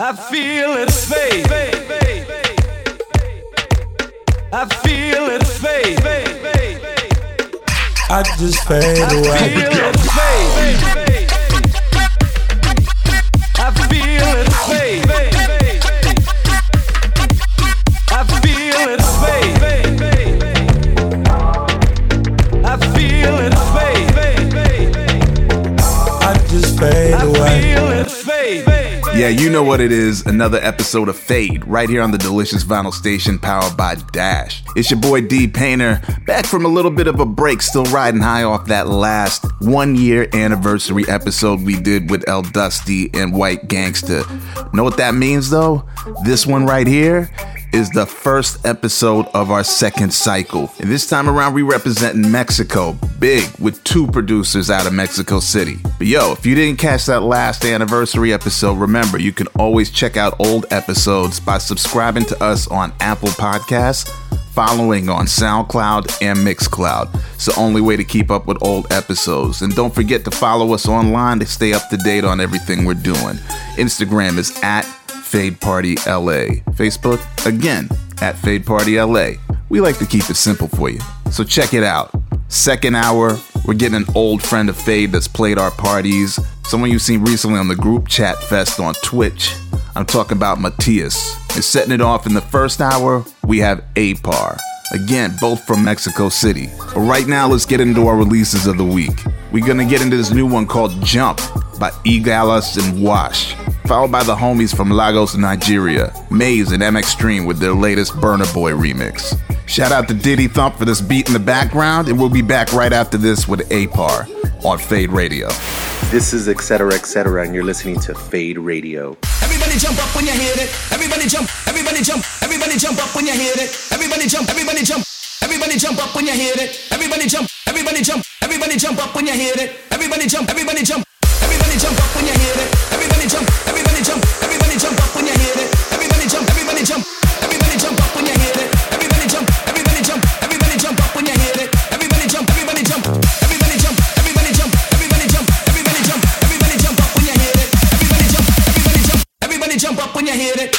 I feel it fade. I feel it fade. I just fade I away. Yeah, you know what it is. Another episode of Fade, right here on the delicious vinyl station powered by Dash. It's your boy D Painter, back from a little bit of a break, still riding high off that last one year anniversary episode we did with El Dusty and White Gangsta. Know what that means though? This one right here is the first episode of our second cycle. And this time around, we representing Mexico, big, with two producers out of Mexico City. But yo, if you didn't catch that last anniversary episode, remember you can always check out old episodes by subscribing to us on Apple Podcasts, following on SoundCloud and Mixcloud. It's the only way to keep up with old episodes. And don't forget to follow us online to stay up to date on everything we're doing. Instagram is at Fade Party LA. Facebook, again, at Fade Party LA. We like to keep it simple for you. So check it out. Second hour, we're getting an old friend of Fade that's played our parties. Someone you've seen recently on the group chat fest on Twitch. I'm talking about Matias. And setting it off in the first hour, we have APAR. Again, both from Mexico City. But right now, let's get into our releases of the week. We're gonna get into this new one called Jump by Egalas and Wash, followed by the homies from Lagos, Nigeria, Maze and MX Stream with their latest Burna Boy remix. Shout out to Diddy Thump for this beat in the background, and we'll be back right after this with APAR on Fade Radio. This is etc. etc. and you're listening to Fade Radio. Everybody jump up when you hear it. Everybody jump. Everybody jump. Everybody jump up when you hear it. Everybody jump. Everybody jump. Everybody jump up when you hear it. Everybody jump. Everybody jump. Everybody jump up when you hear it. Everybody jump. Everybody jump. Everybody jump up when you hear it. Everybody jump. Everybody jump. Everybody jump up when you hear it. Everybody jump. Everybody jump. You hear it.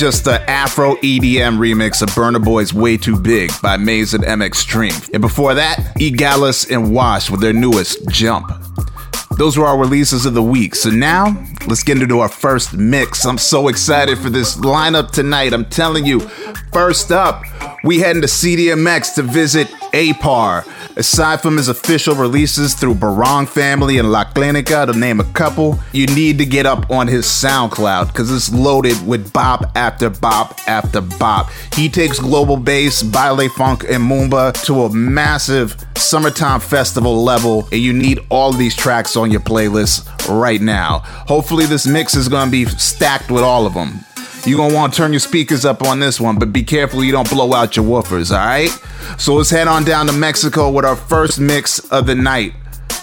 Just the Afro EDM remix of Burna Boy's Way Too Big by Maze and M Extreme. And before that, Egalis and Wash with their newest Jump. Those were our releases of the week. So now, let's get into our first mix. I'm so excited for this lineup tonight. I'm telling you, first up, we heading to CDMX to visit APAR. Aside from his official releases through Barong Family and La Clinica, to name a couple, you need to get up on his SoundCloud because it's loaded with bop after bop after bop. He takes global bass, baile funk, and moomba to a massive summertime festival level, and you need all these tracks on your playlist right now. Hopefully, this mix is going to be stacked with all of them. You're gonna wanna turn your speakers up on this one, but be careful you don't blow out your woofers, alright? So let's head on down to Mexico with our first mix of the night.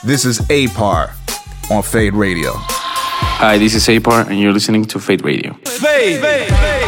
This is APAR on Fade Radio. Hi, this is Apar, and you're listening to Fade Radio. Fade. Thank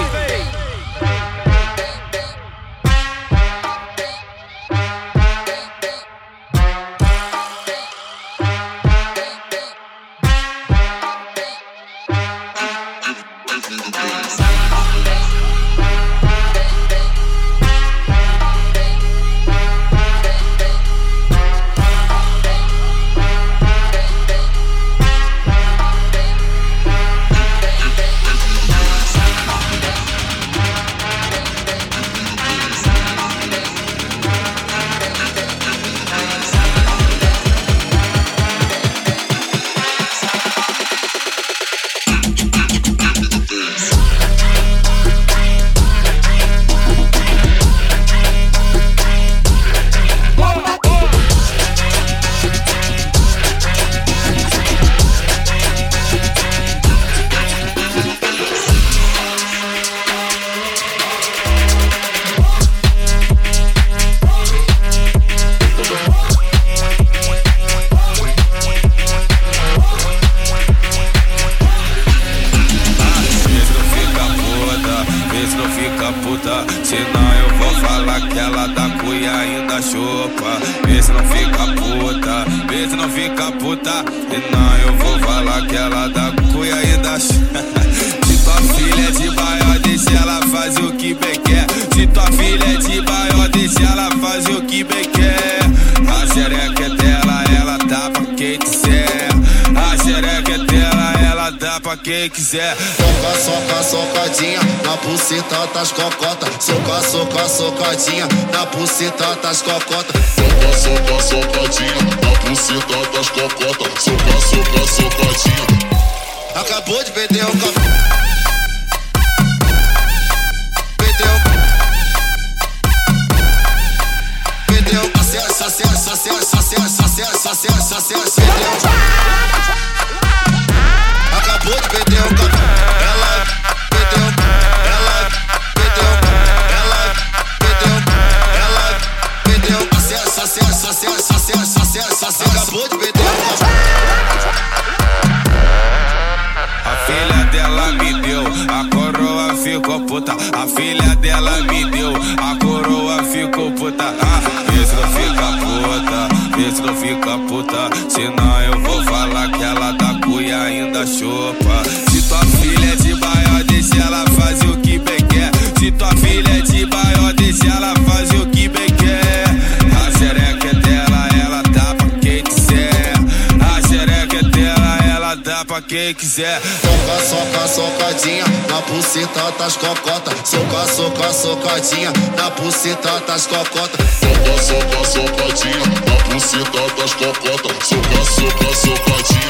quiser. Então soca, soca, socadinha, na buceta das tá cocotas Soca, soca, socadinha, na buceta das tá cocotas Soca, soca, socadinha, na buceta das tá cocotas Soca, soca, socadinha.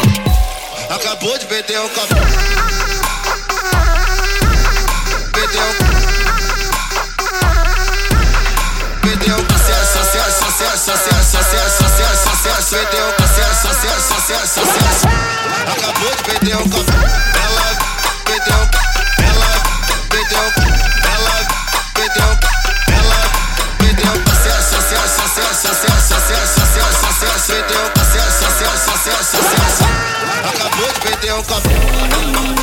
Acabou de perder o cabelo. Perdeu. Perdeu. Acesso, acesso, acesso, acesso, acesso, acesso, acesso. Perdeu. Acesso, acesso, acesso, acesso, acesso. Acabou de perder um copo. Ela perdeu. Ela perdeu. Ela perdeu. Ela perdeu. Acesso, acesso, acesso, acesso, acesso, acesso, acesso. Perdeu. Acesso, acesso, acesso, acesso. Acabou de perder um copo.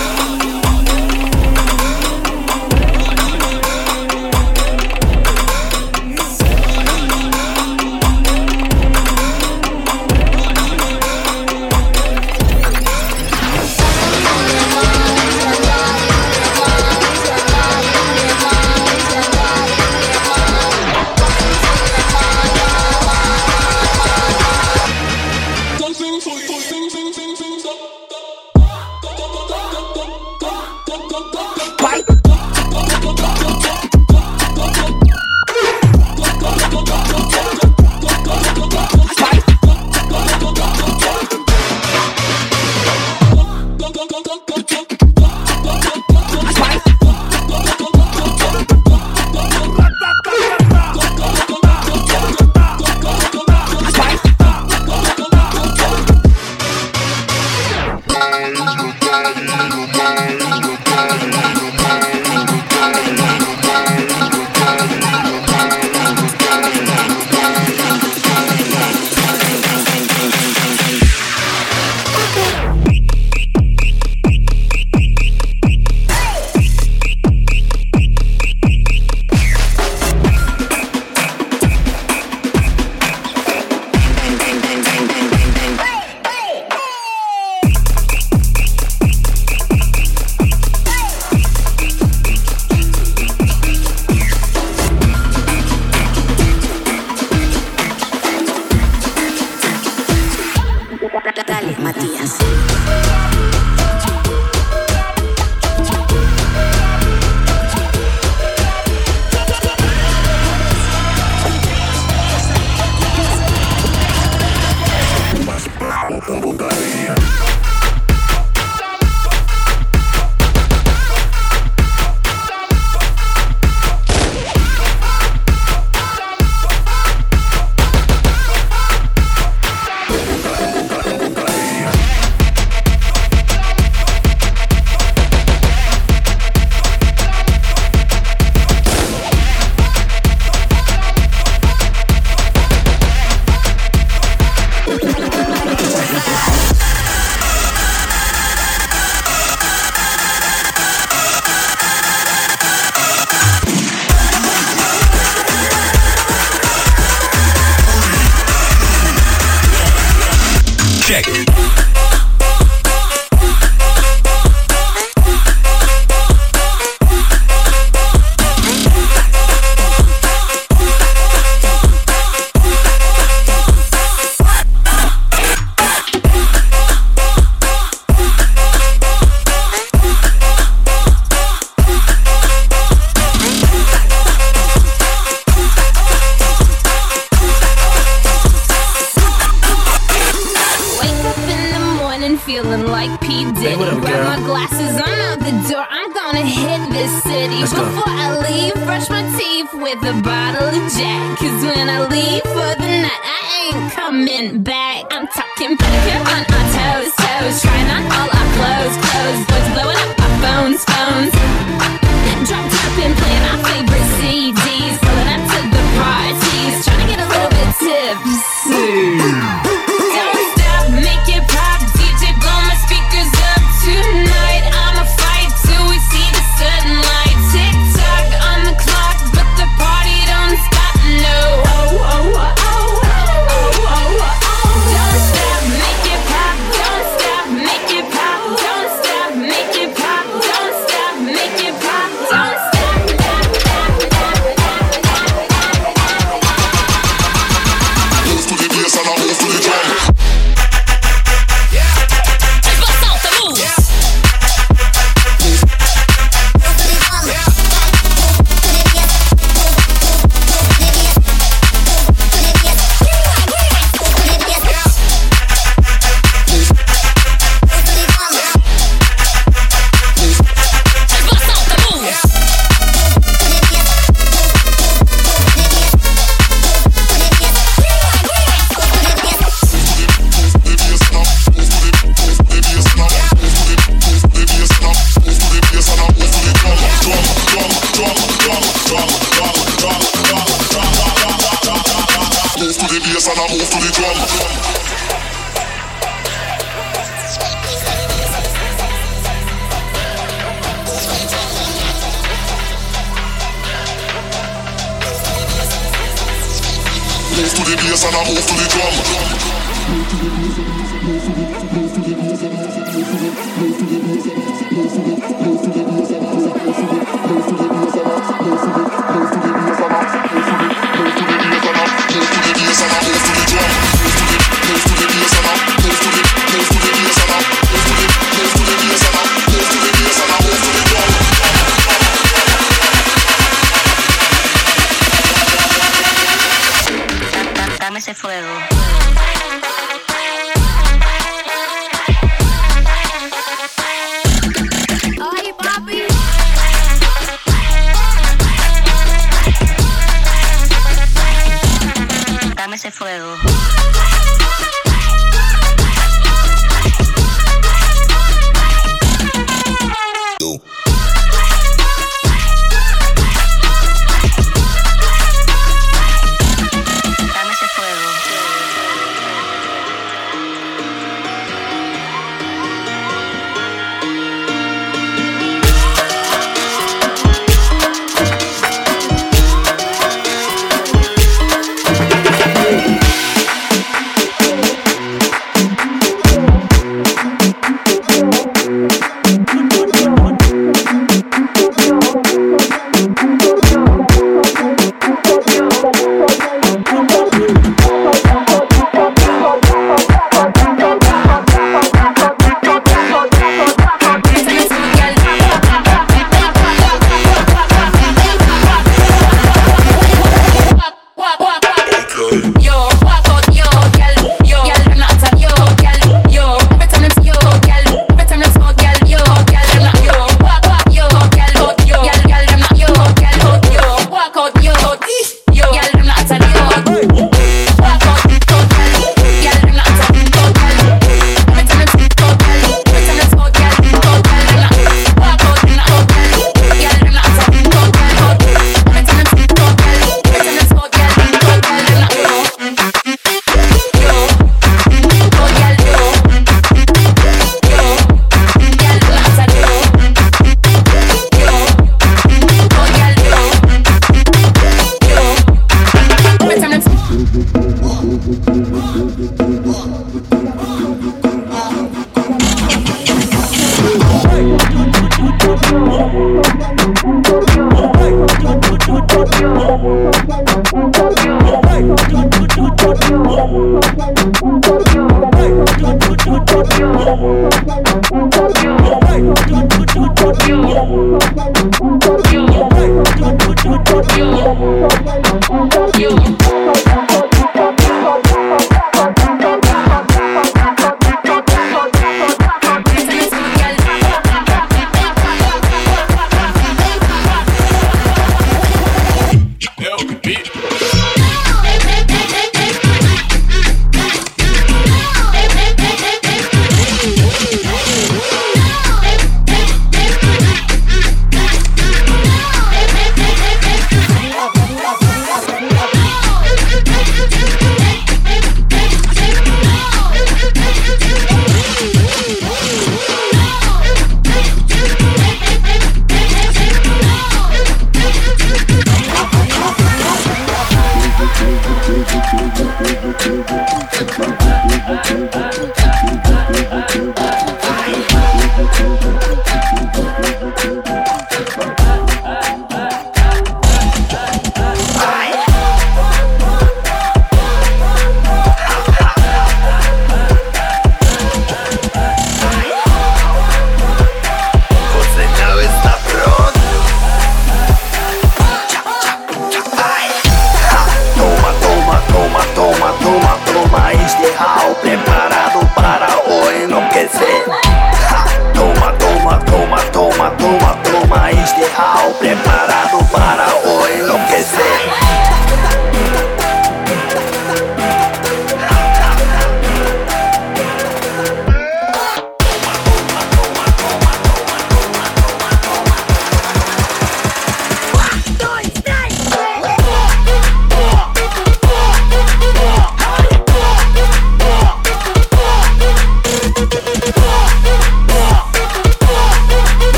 Ese fuego.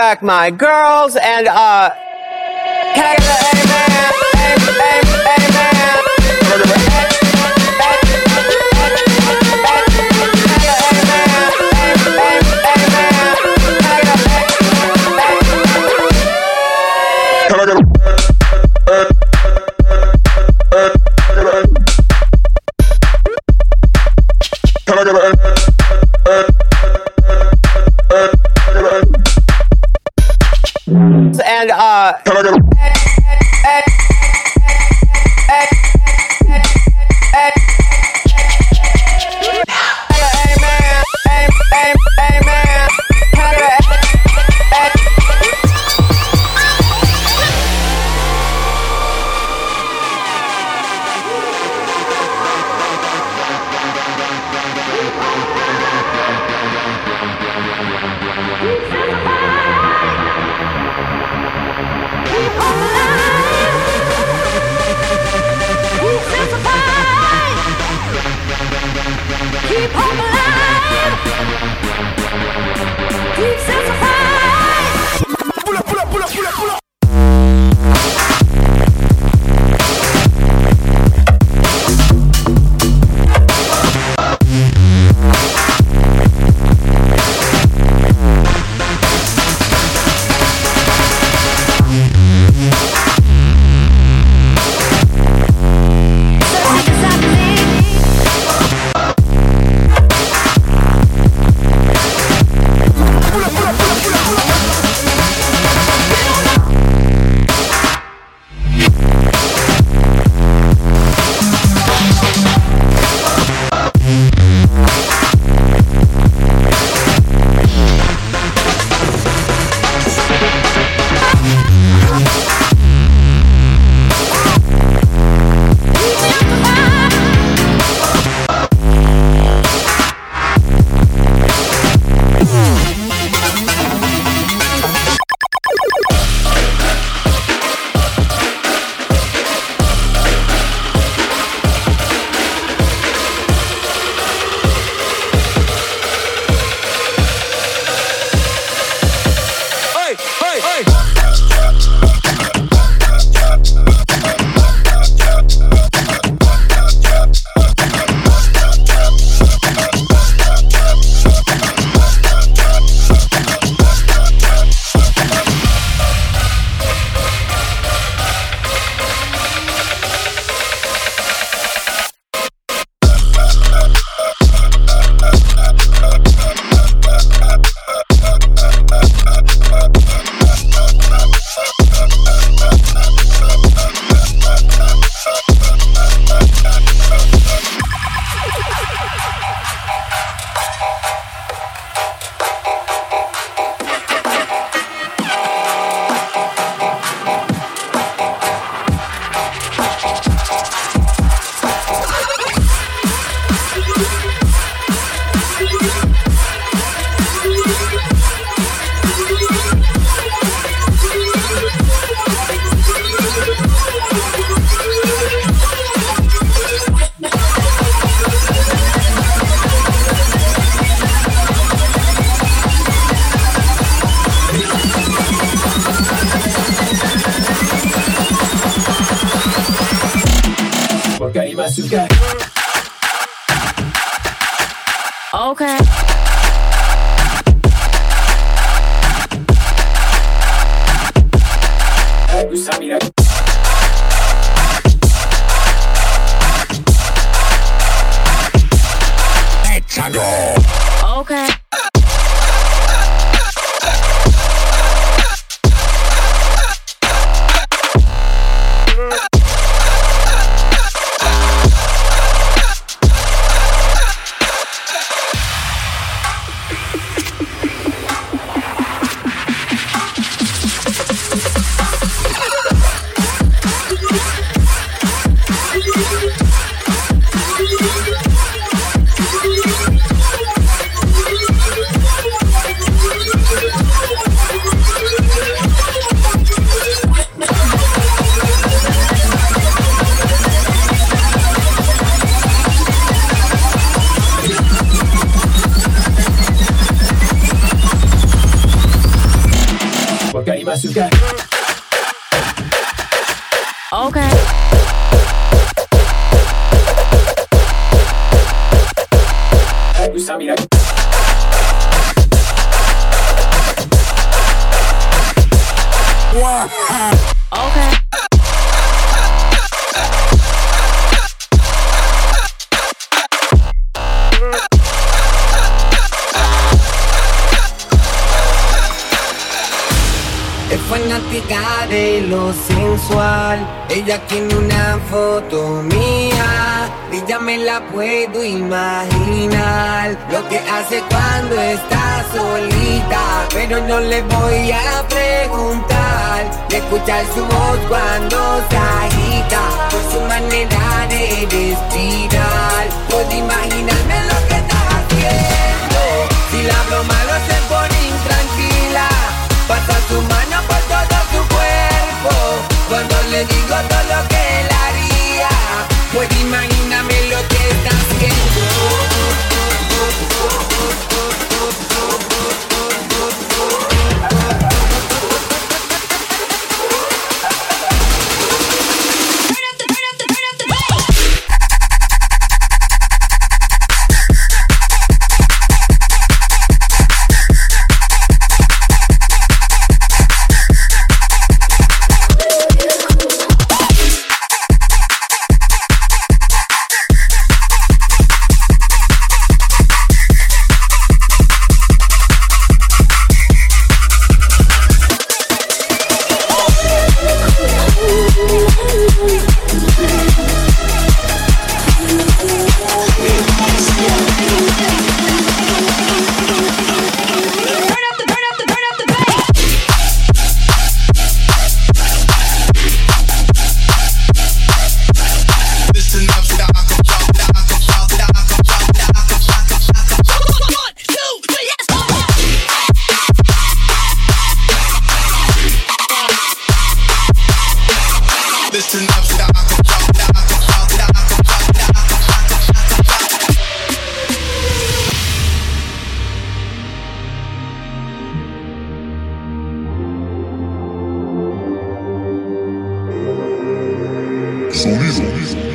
back my girls and uh. Can I get amen? Amen, amen, amen. Bazooka. Okay.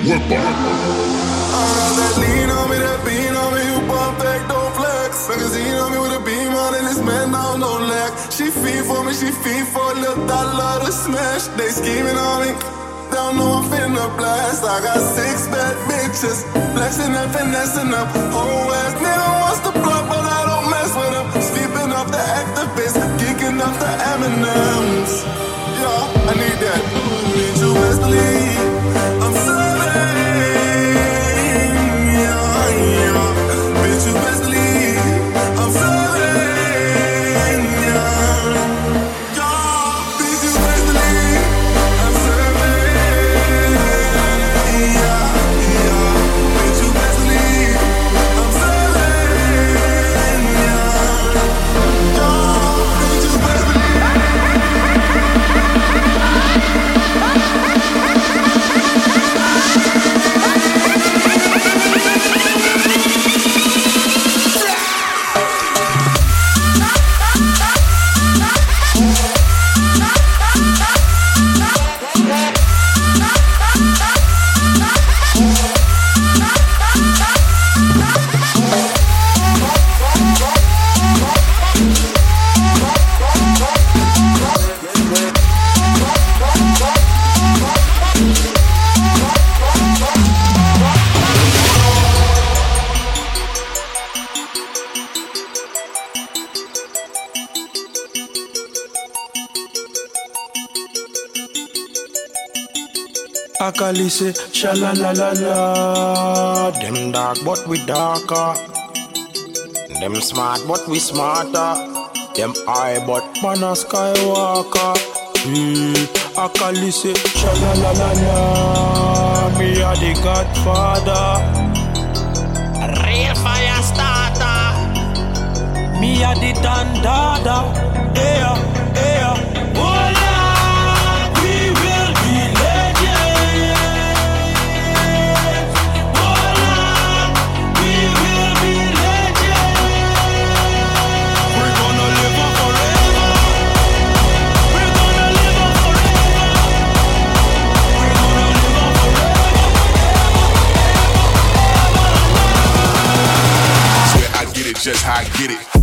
Huepa. That lean on me, that bean on me, you perfecto flex. Magazine on me with a beam on and this man down no lack. She feed for me, she feed for a little dollar to smash. They scheming on me. Don't know I'm finna blast. I got six bad bitches, flexing and finessing up. Whole ass nigga wants to block, but I don't mess with him. Sleeping off the Actavis, geeking off the M&Ms. Yeah, I need that. Need you best believe. we say sha la la la la. Them dark but we darker. Them smart but we smarter. Them high but man a skywalker. Mm, I call listen sha la la la la. Me a the Godfather. Real fire starter. Me a the Don Dada. Yeah. just how I get it.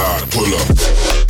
Slide, pull up.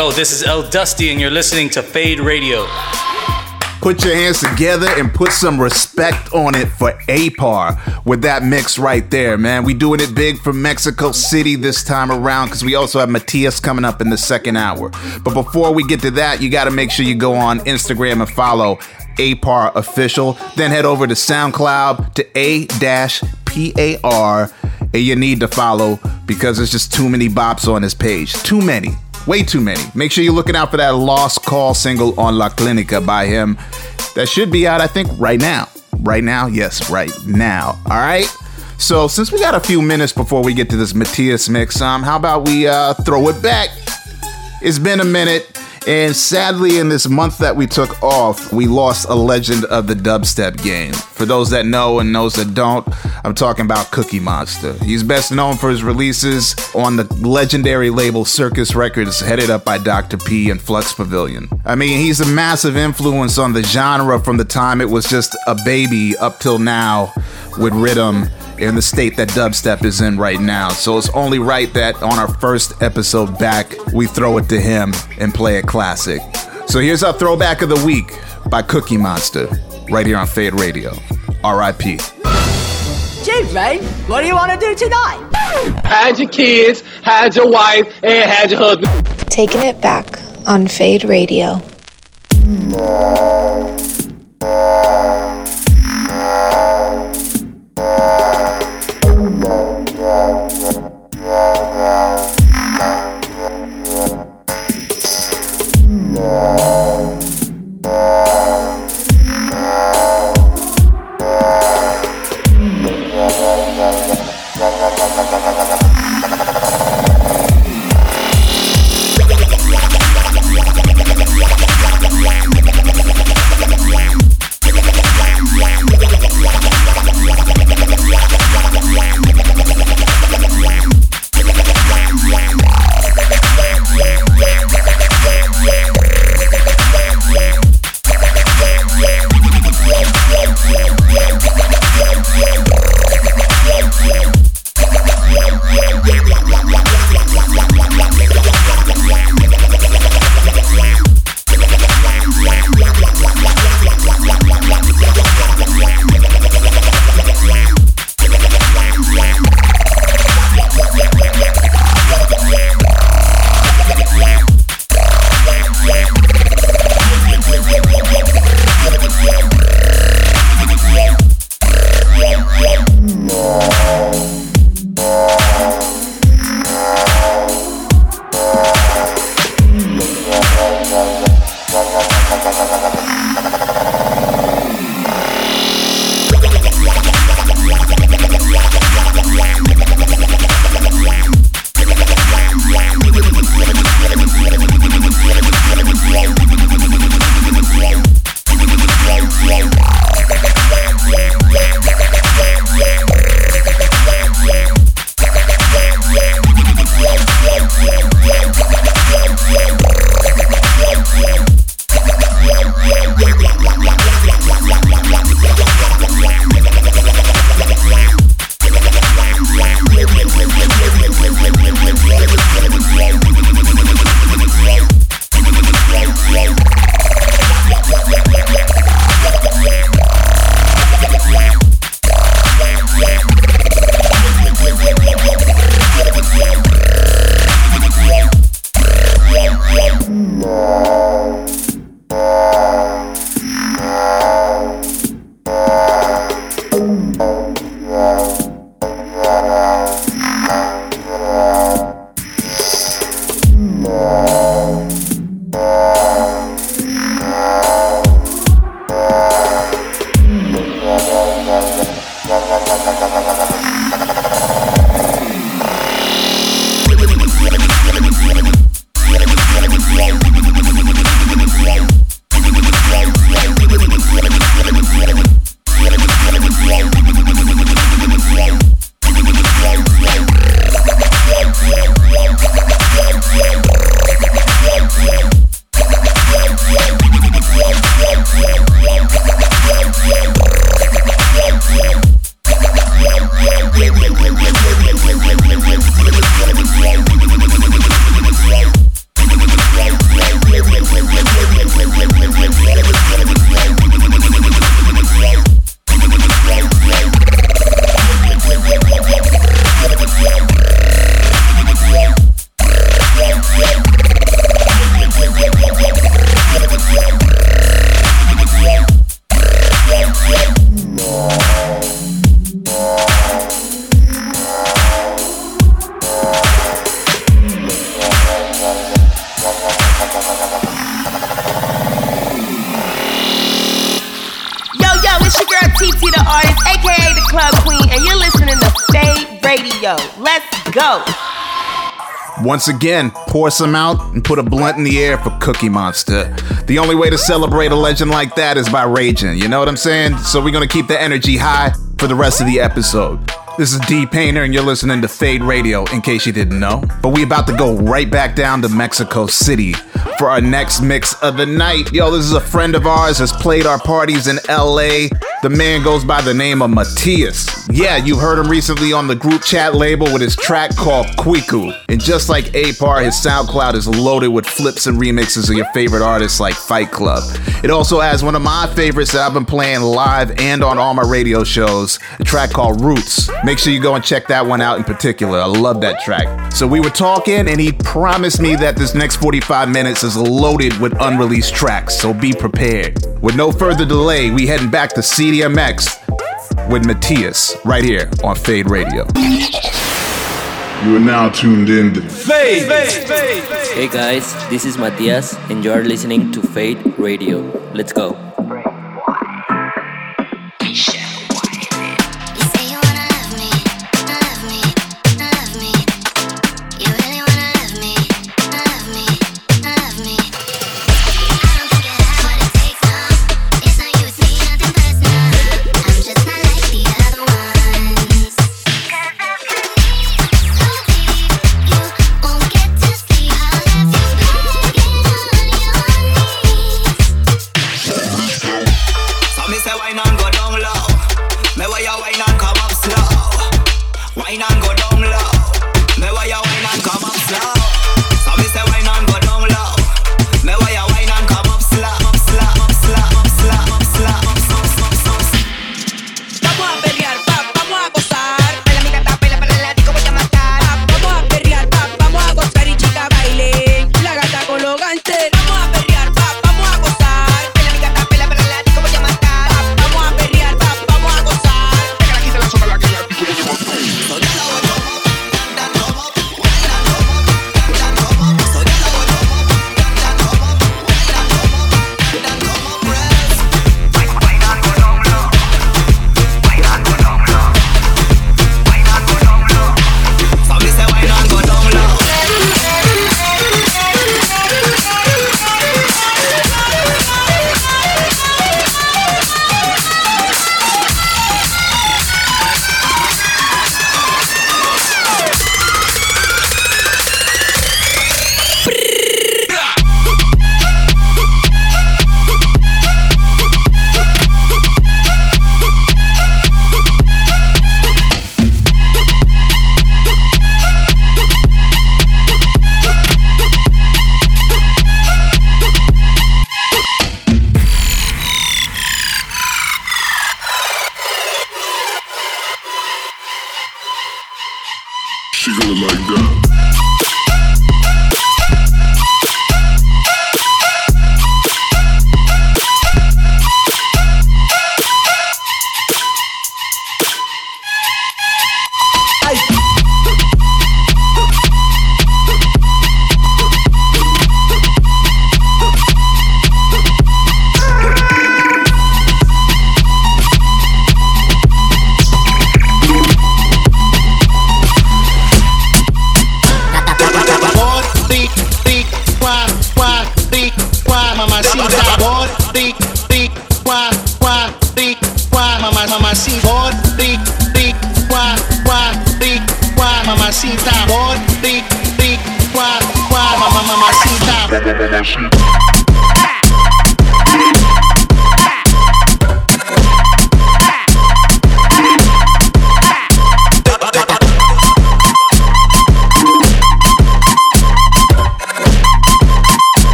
Yo, this is El Dusty, and you're listening to Fade Radio. Put your hands together and put some respect on it for APAR with that mix right there, man. We doing it big from Mexico City this time around because we also have Matias coming up in the second hour. But before we get to that, you got to make sure you go on Instagram and follow APAR official. Then head over to SoundCloud to A-P-A-R and you need to follow because there's just too many bops on this page. Too many. Way too many. Make sure you're looking out for that Lost Call single on La Clinica by him. That should be out, I think, right now. Right now? Yes, right now. All right? So, since we got a few minutes before we get to this Matias mix, um, how about we uh, throw it back? It's been a minute, and sadly, in this month that we took off, we lost a legend of the dubstep game. For those that know and those that don't, I'm talking about Cookie Monsta. He's best known for his releases on the legendary label Circus Records, headed up by Dr. P and Flux Pavilion. I mean, he's a massive influence on the genre from the time it was just a baby up till now with rhythm in the state that dubstep is in right now. So it's only right that on our first episode back, we throw it to him and play a classic. So here's our throwback of the week by Cookie Monsta, right here on Fade Radio. R.I.P. James, mate, what do you want to do tonight? Had your kids, had your wife, and had your husband. Taking it back on Fade Radio. Thank Once again, pour some out and put a blunt in the air for Cookie Monsta. The only way to celebrate a legend like that is by raging, you know what I'm saying? So we're gonna keep the energy high for the rest of the episode. This is D Painter, and you're listening to Fade Radio, in case you didn't know. But we about to go right back down to Mexico City for our next mix of the night. Yo, this is a friend of ours, has played our parties in LA. The man goes by the name of Matthias. Yeah, you heard him recently on the group chat label with his track called Quiku. And just like Apar, his SoundCloud is loaded with flips and remixes of your favorite artists like Fight Club. It also has one of my favorites that I've been playing live and on all my radio shows, a track called Roots. Make sure you go and check that one out in particular. I love that track. So we were talking, and he promised me that this next 45 minutes is loaded with unreleased tracks, so be prepared. With no further delay, we heading back to CDMX with Matthias right here on Fade Radio. You are now tuned in to Fade. Hey guys, this is Matias, and you are listening to Fade Radio. Let's go.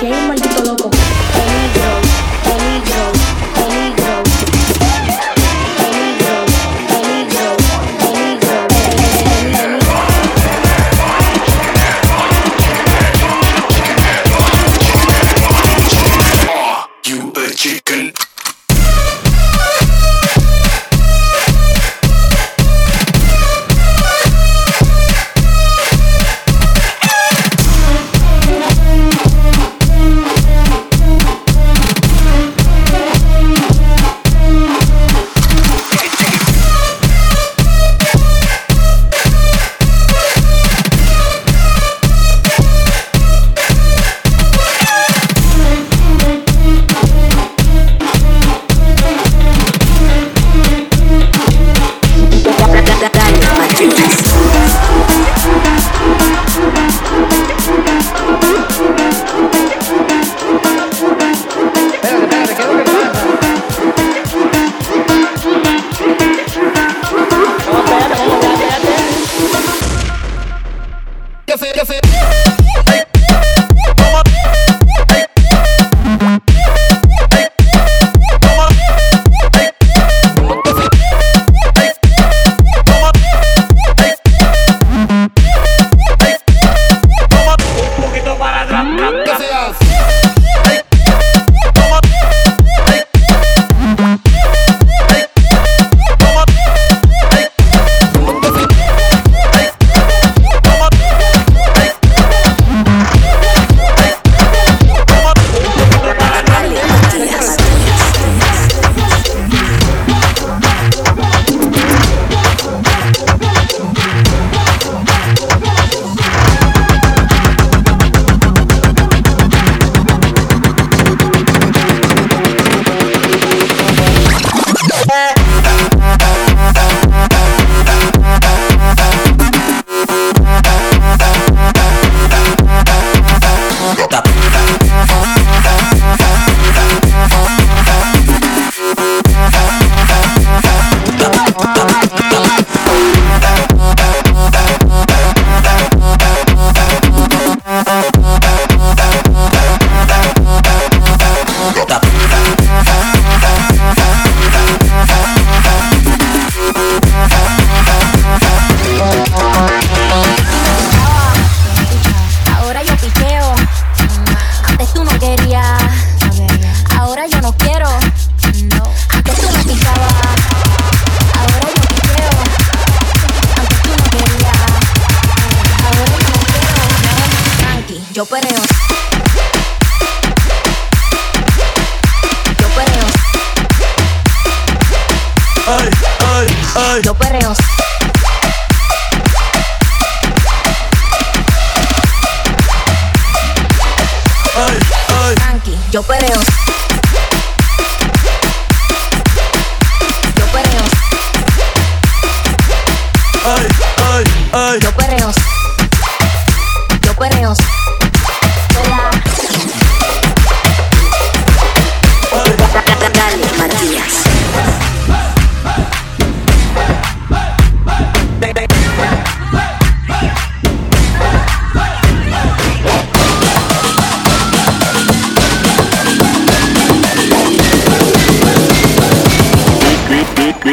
DJ Maldito Loco.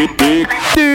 Surprise,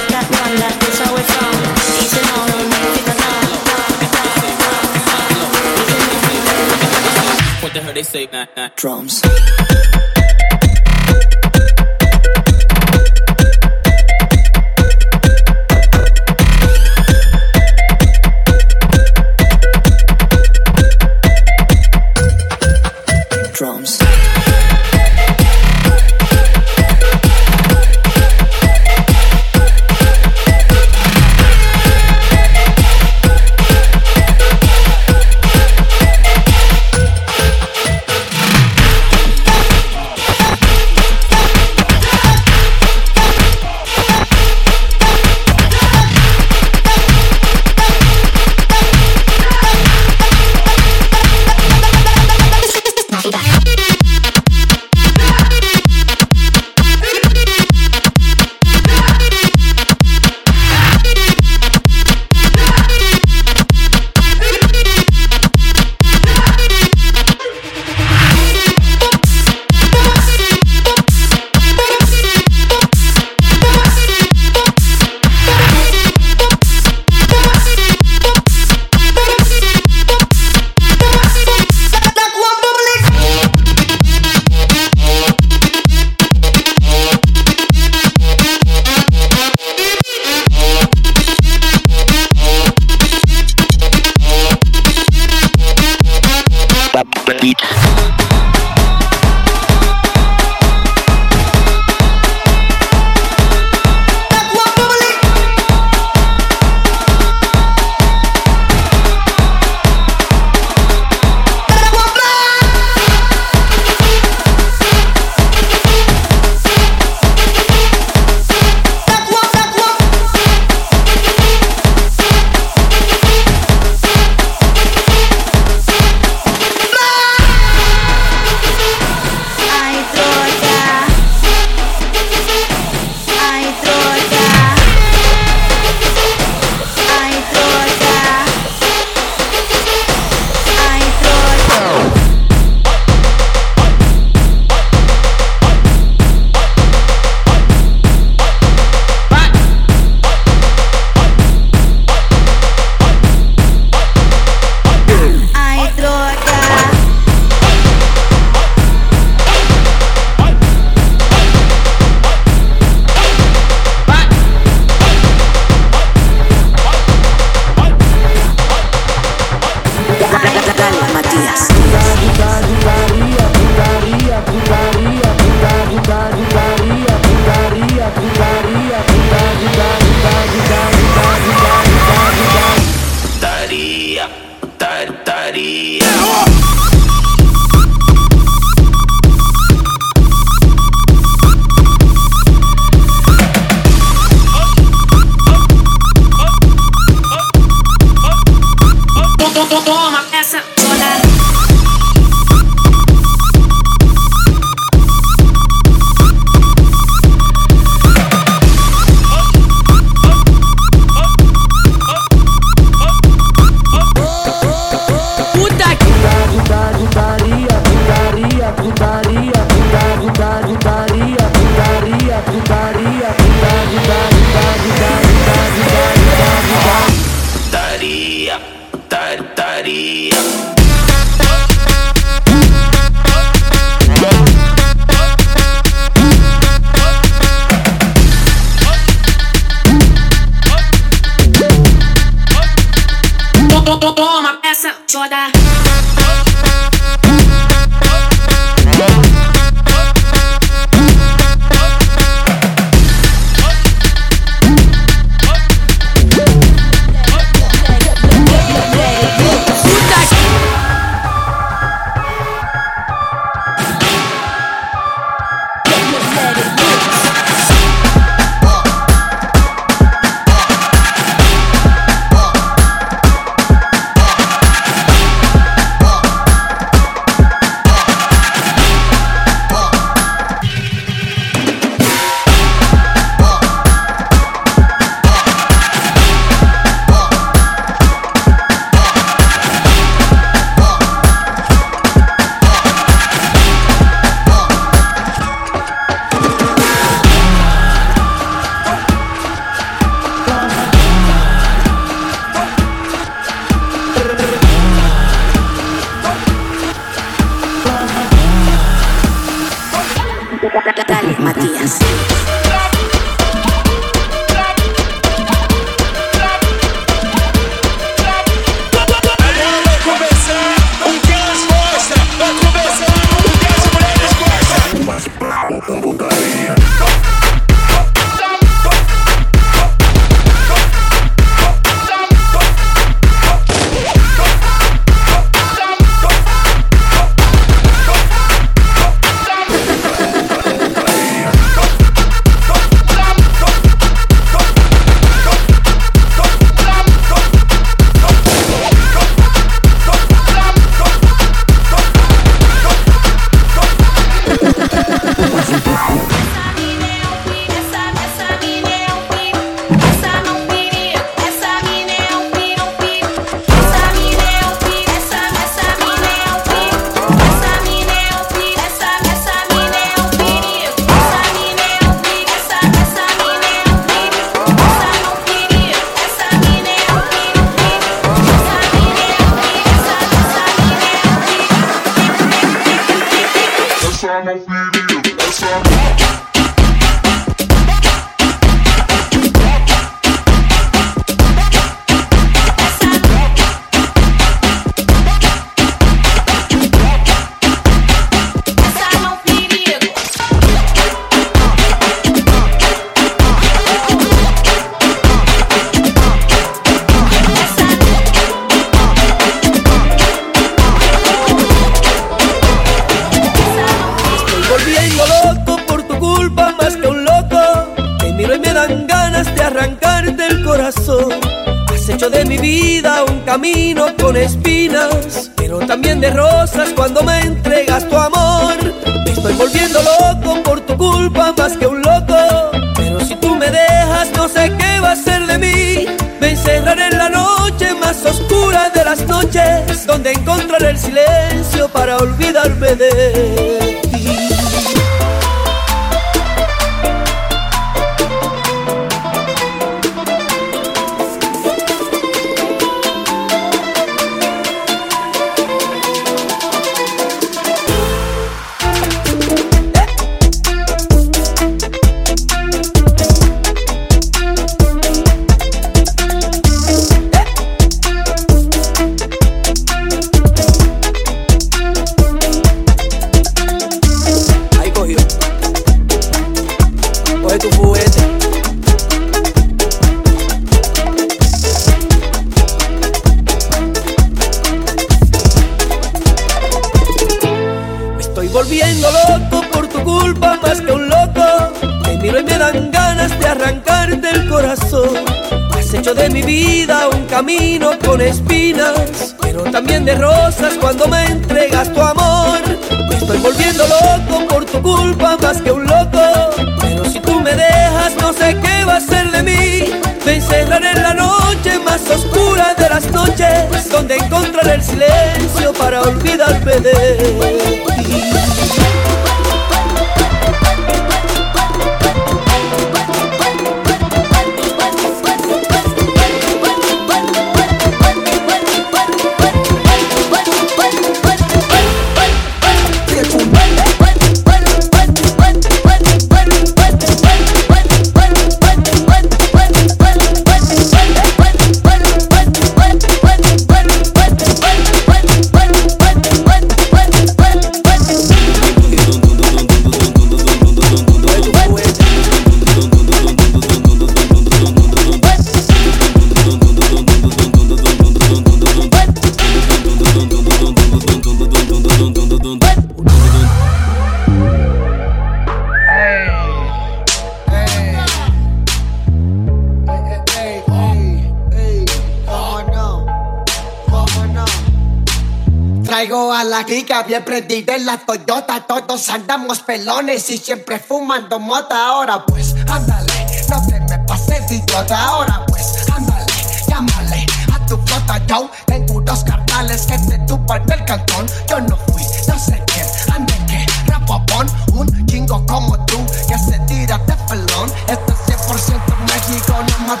la giga bien prendida en la Toyota. Todos andamos pelones y siempre fumando mota. Ahora pues, ándale, no te me pases de idiota. Ahora pues, ándale, llámale a tu flota. Yo tengo unos carnales que te tupan el cantón. Yo no fui, no sé quién, ande que rapopón. Un chingo como tú que se tira de pelón. Esto es 100% México, no más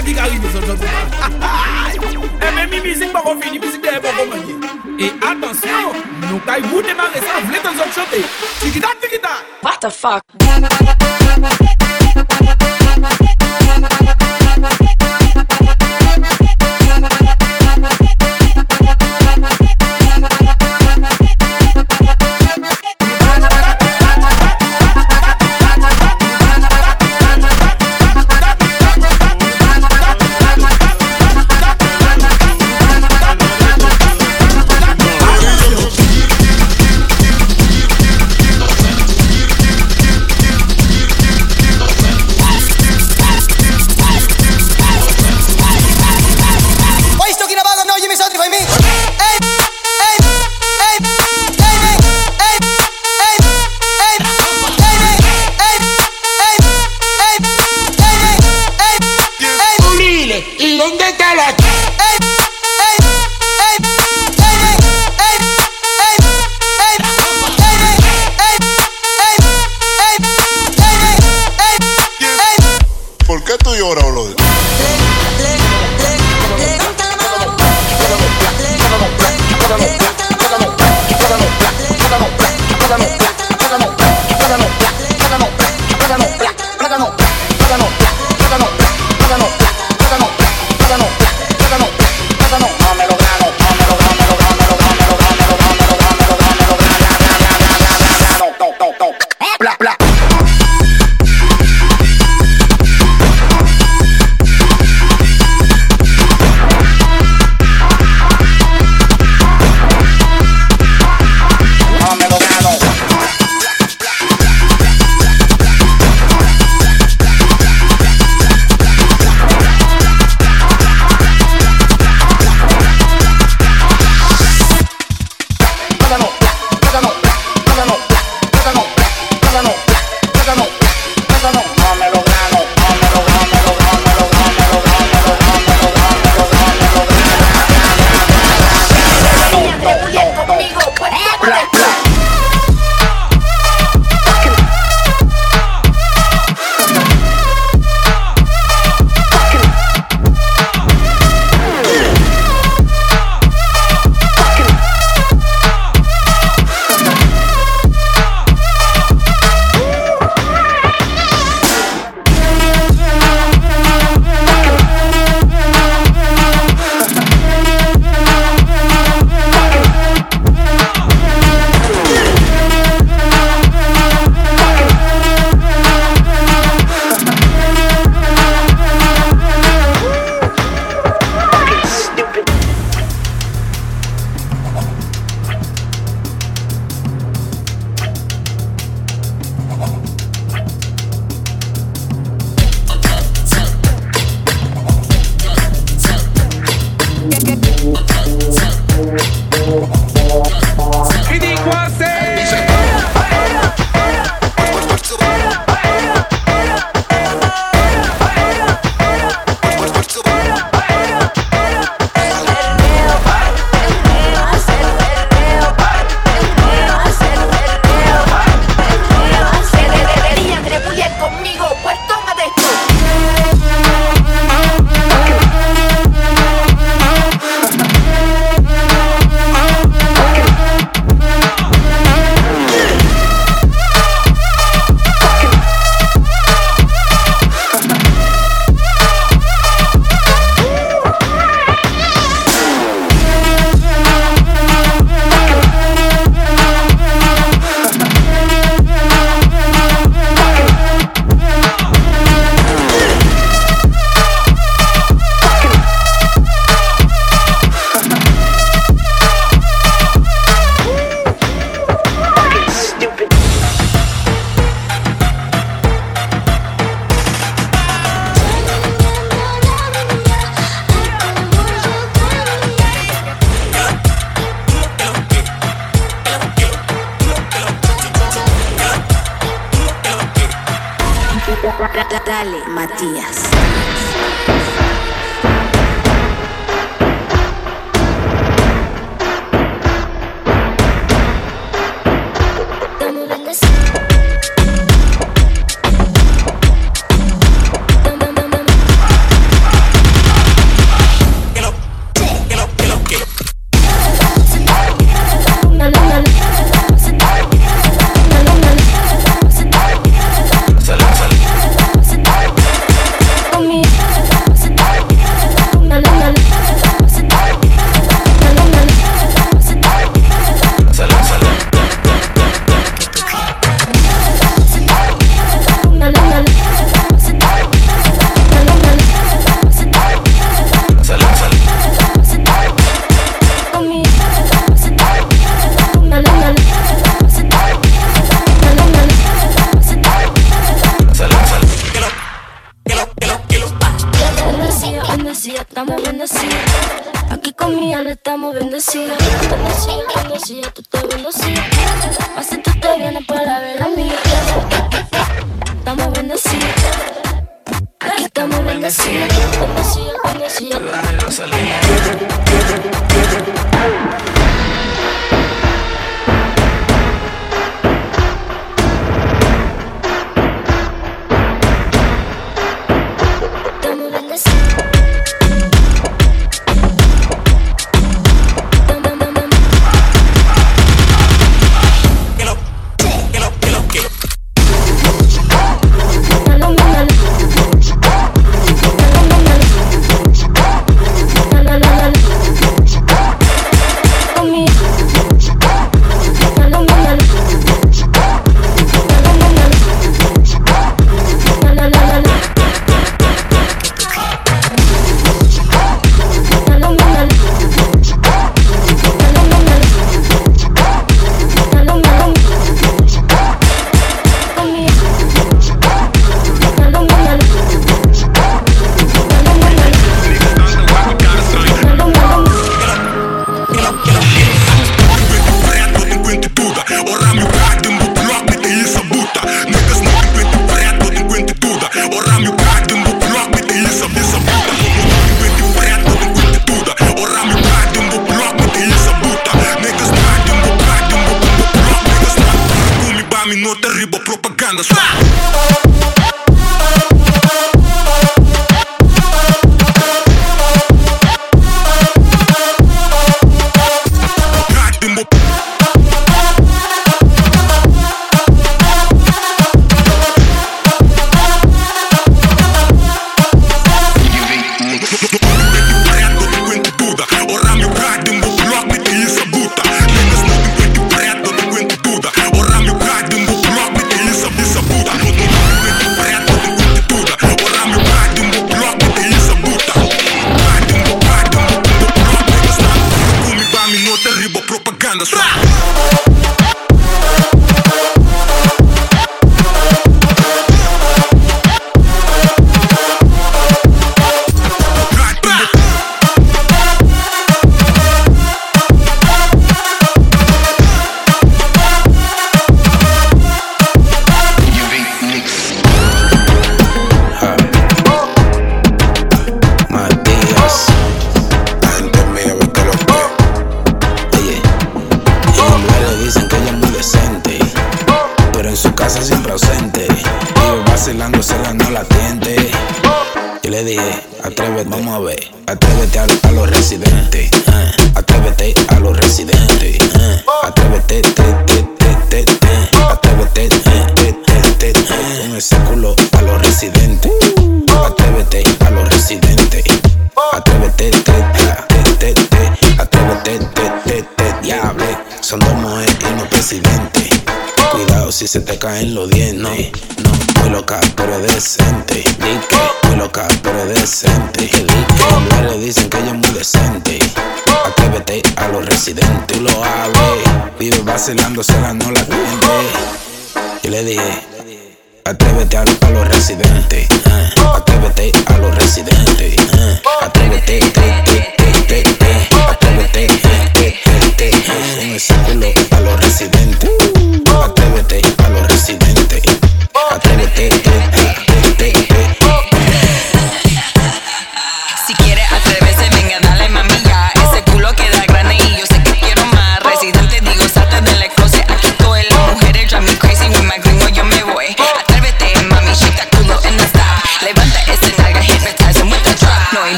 Qu'est-ce ça qui arrive aujourd'hui Eh mais mi musique pas fini, est pas commencée. Et attention, nous quand vous démarrez ça, vous voulez dans autre chanter. Tiki-ta, tiki-ta. What the fuck?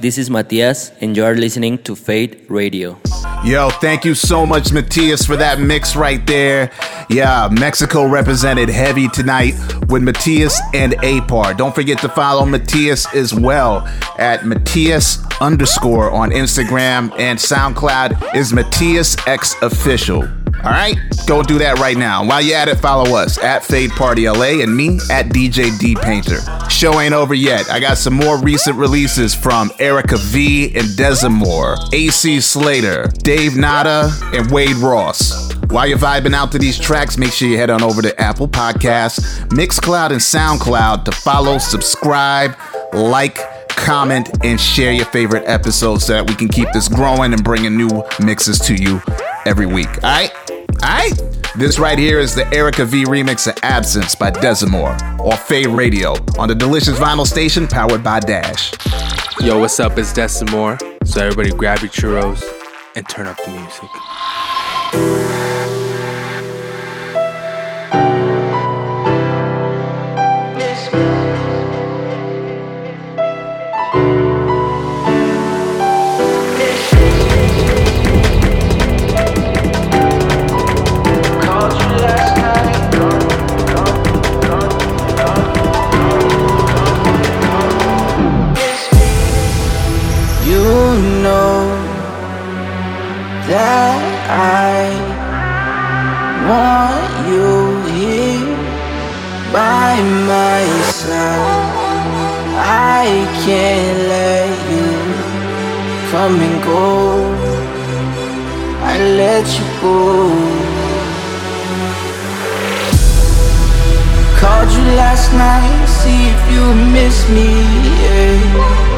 This is Matias, and you are listening to Fade Radio. Yo, thank you so much, Matias, for that mix right there. Yeah, Mexico represented heavy tonight with Matias and Apar. Don't forget to follow Matias as well at Matias underscore on Instagram and SoundCloud is Matias X Official. All right, go do that right now. While you're at it, follow us at Fade Party LA and me at DJ D Painter. Show ain't over yet. I got some more recent releases from Erica V and Desamore, AC Slater, Dave Nada, and Wade Ross. While you're vibing out to these tracks, make sure you head on over to Apple Podcasts, Mixcloud, and SoundCloud to follow, subscribe, like, comment, and share your favorite episodes so that we can keep this growing and bringing new mixes to you every week. All right? All right? This right here is the Erica V remix of Absence by Desamore or Fade Radio on the Delicious Vinyl Station powered by Dash. Yo, what's up? It's Desamore. So everybody grab your churros and turn up the music. I can't let you come and go. I let you go. Called you last night, see if you miss me. Yeah.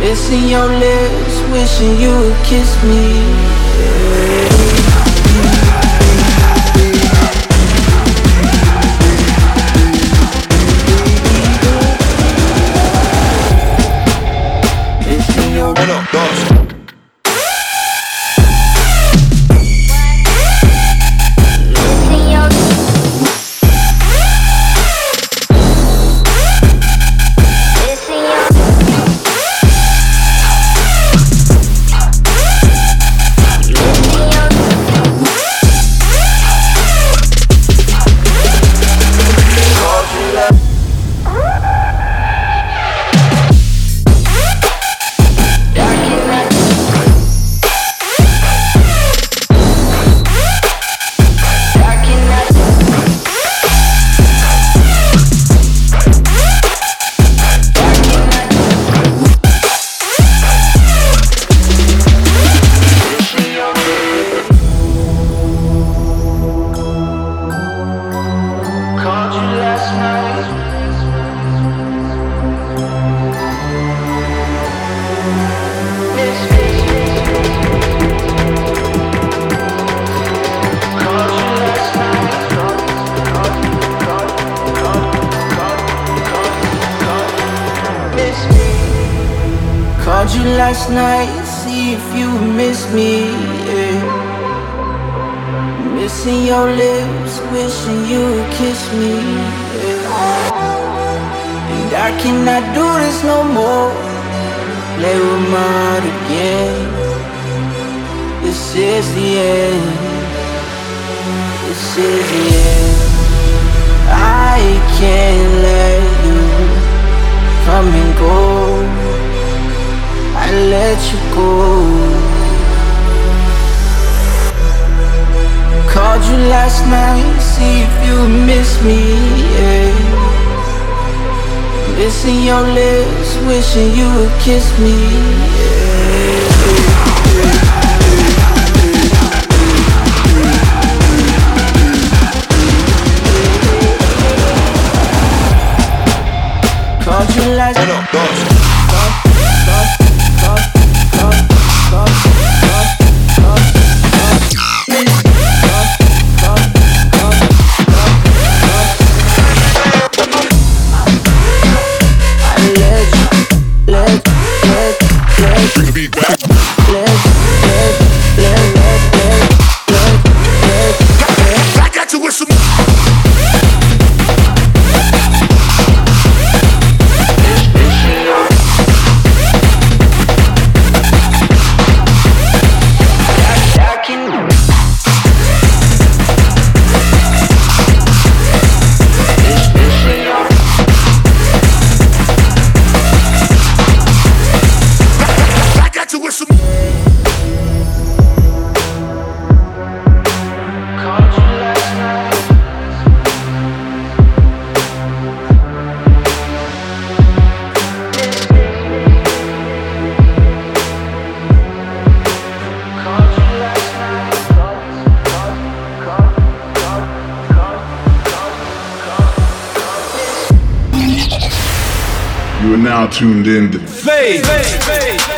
Missing your lips, wishing you would kiss me. Missing tuned in to Fade. Fade. Fade. Fade.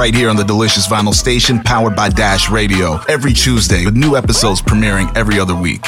right here on the Delicious Vinyl Station, powered by Dash Radio, every Tuesday, with new episodes premiering every other week.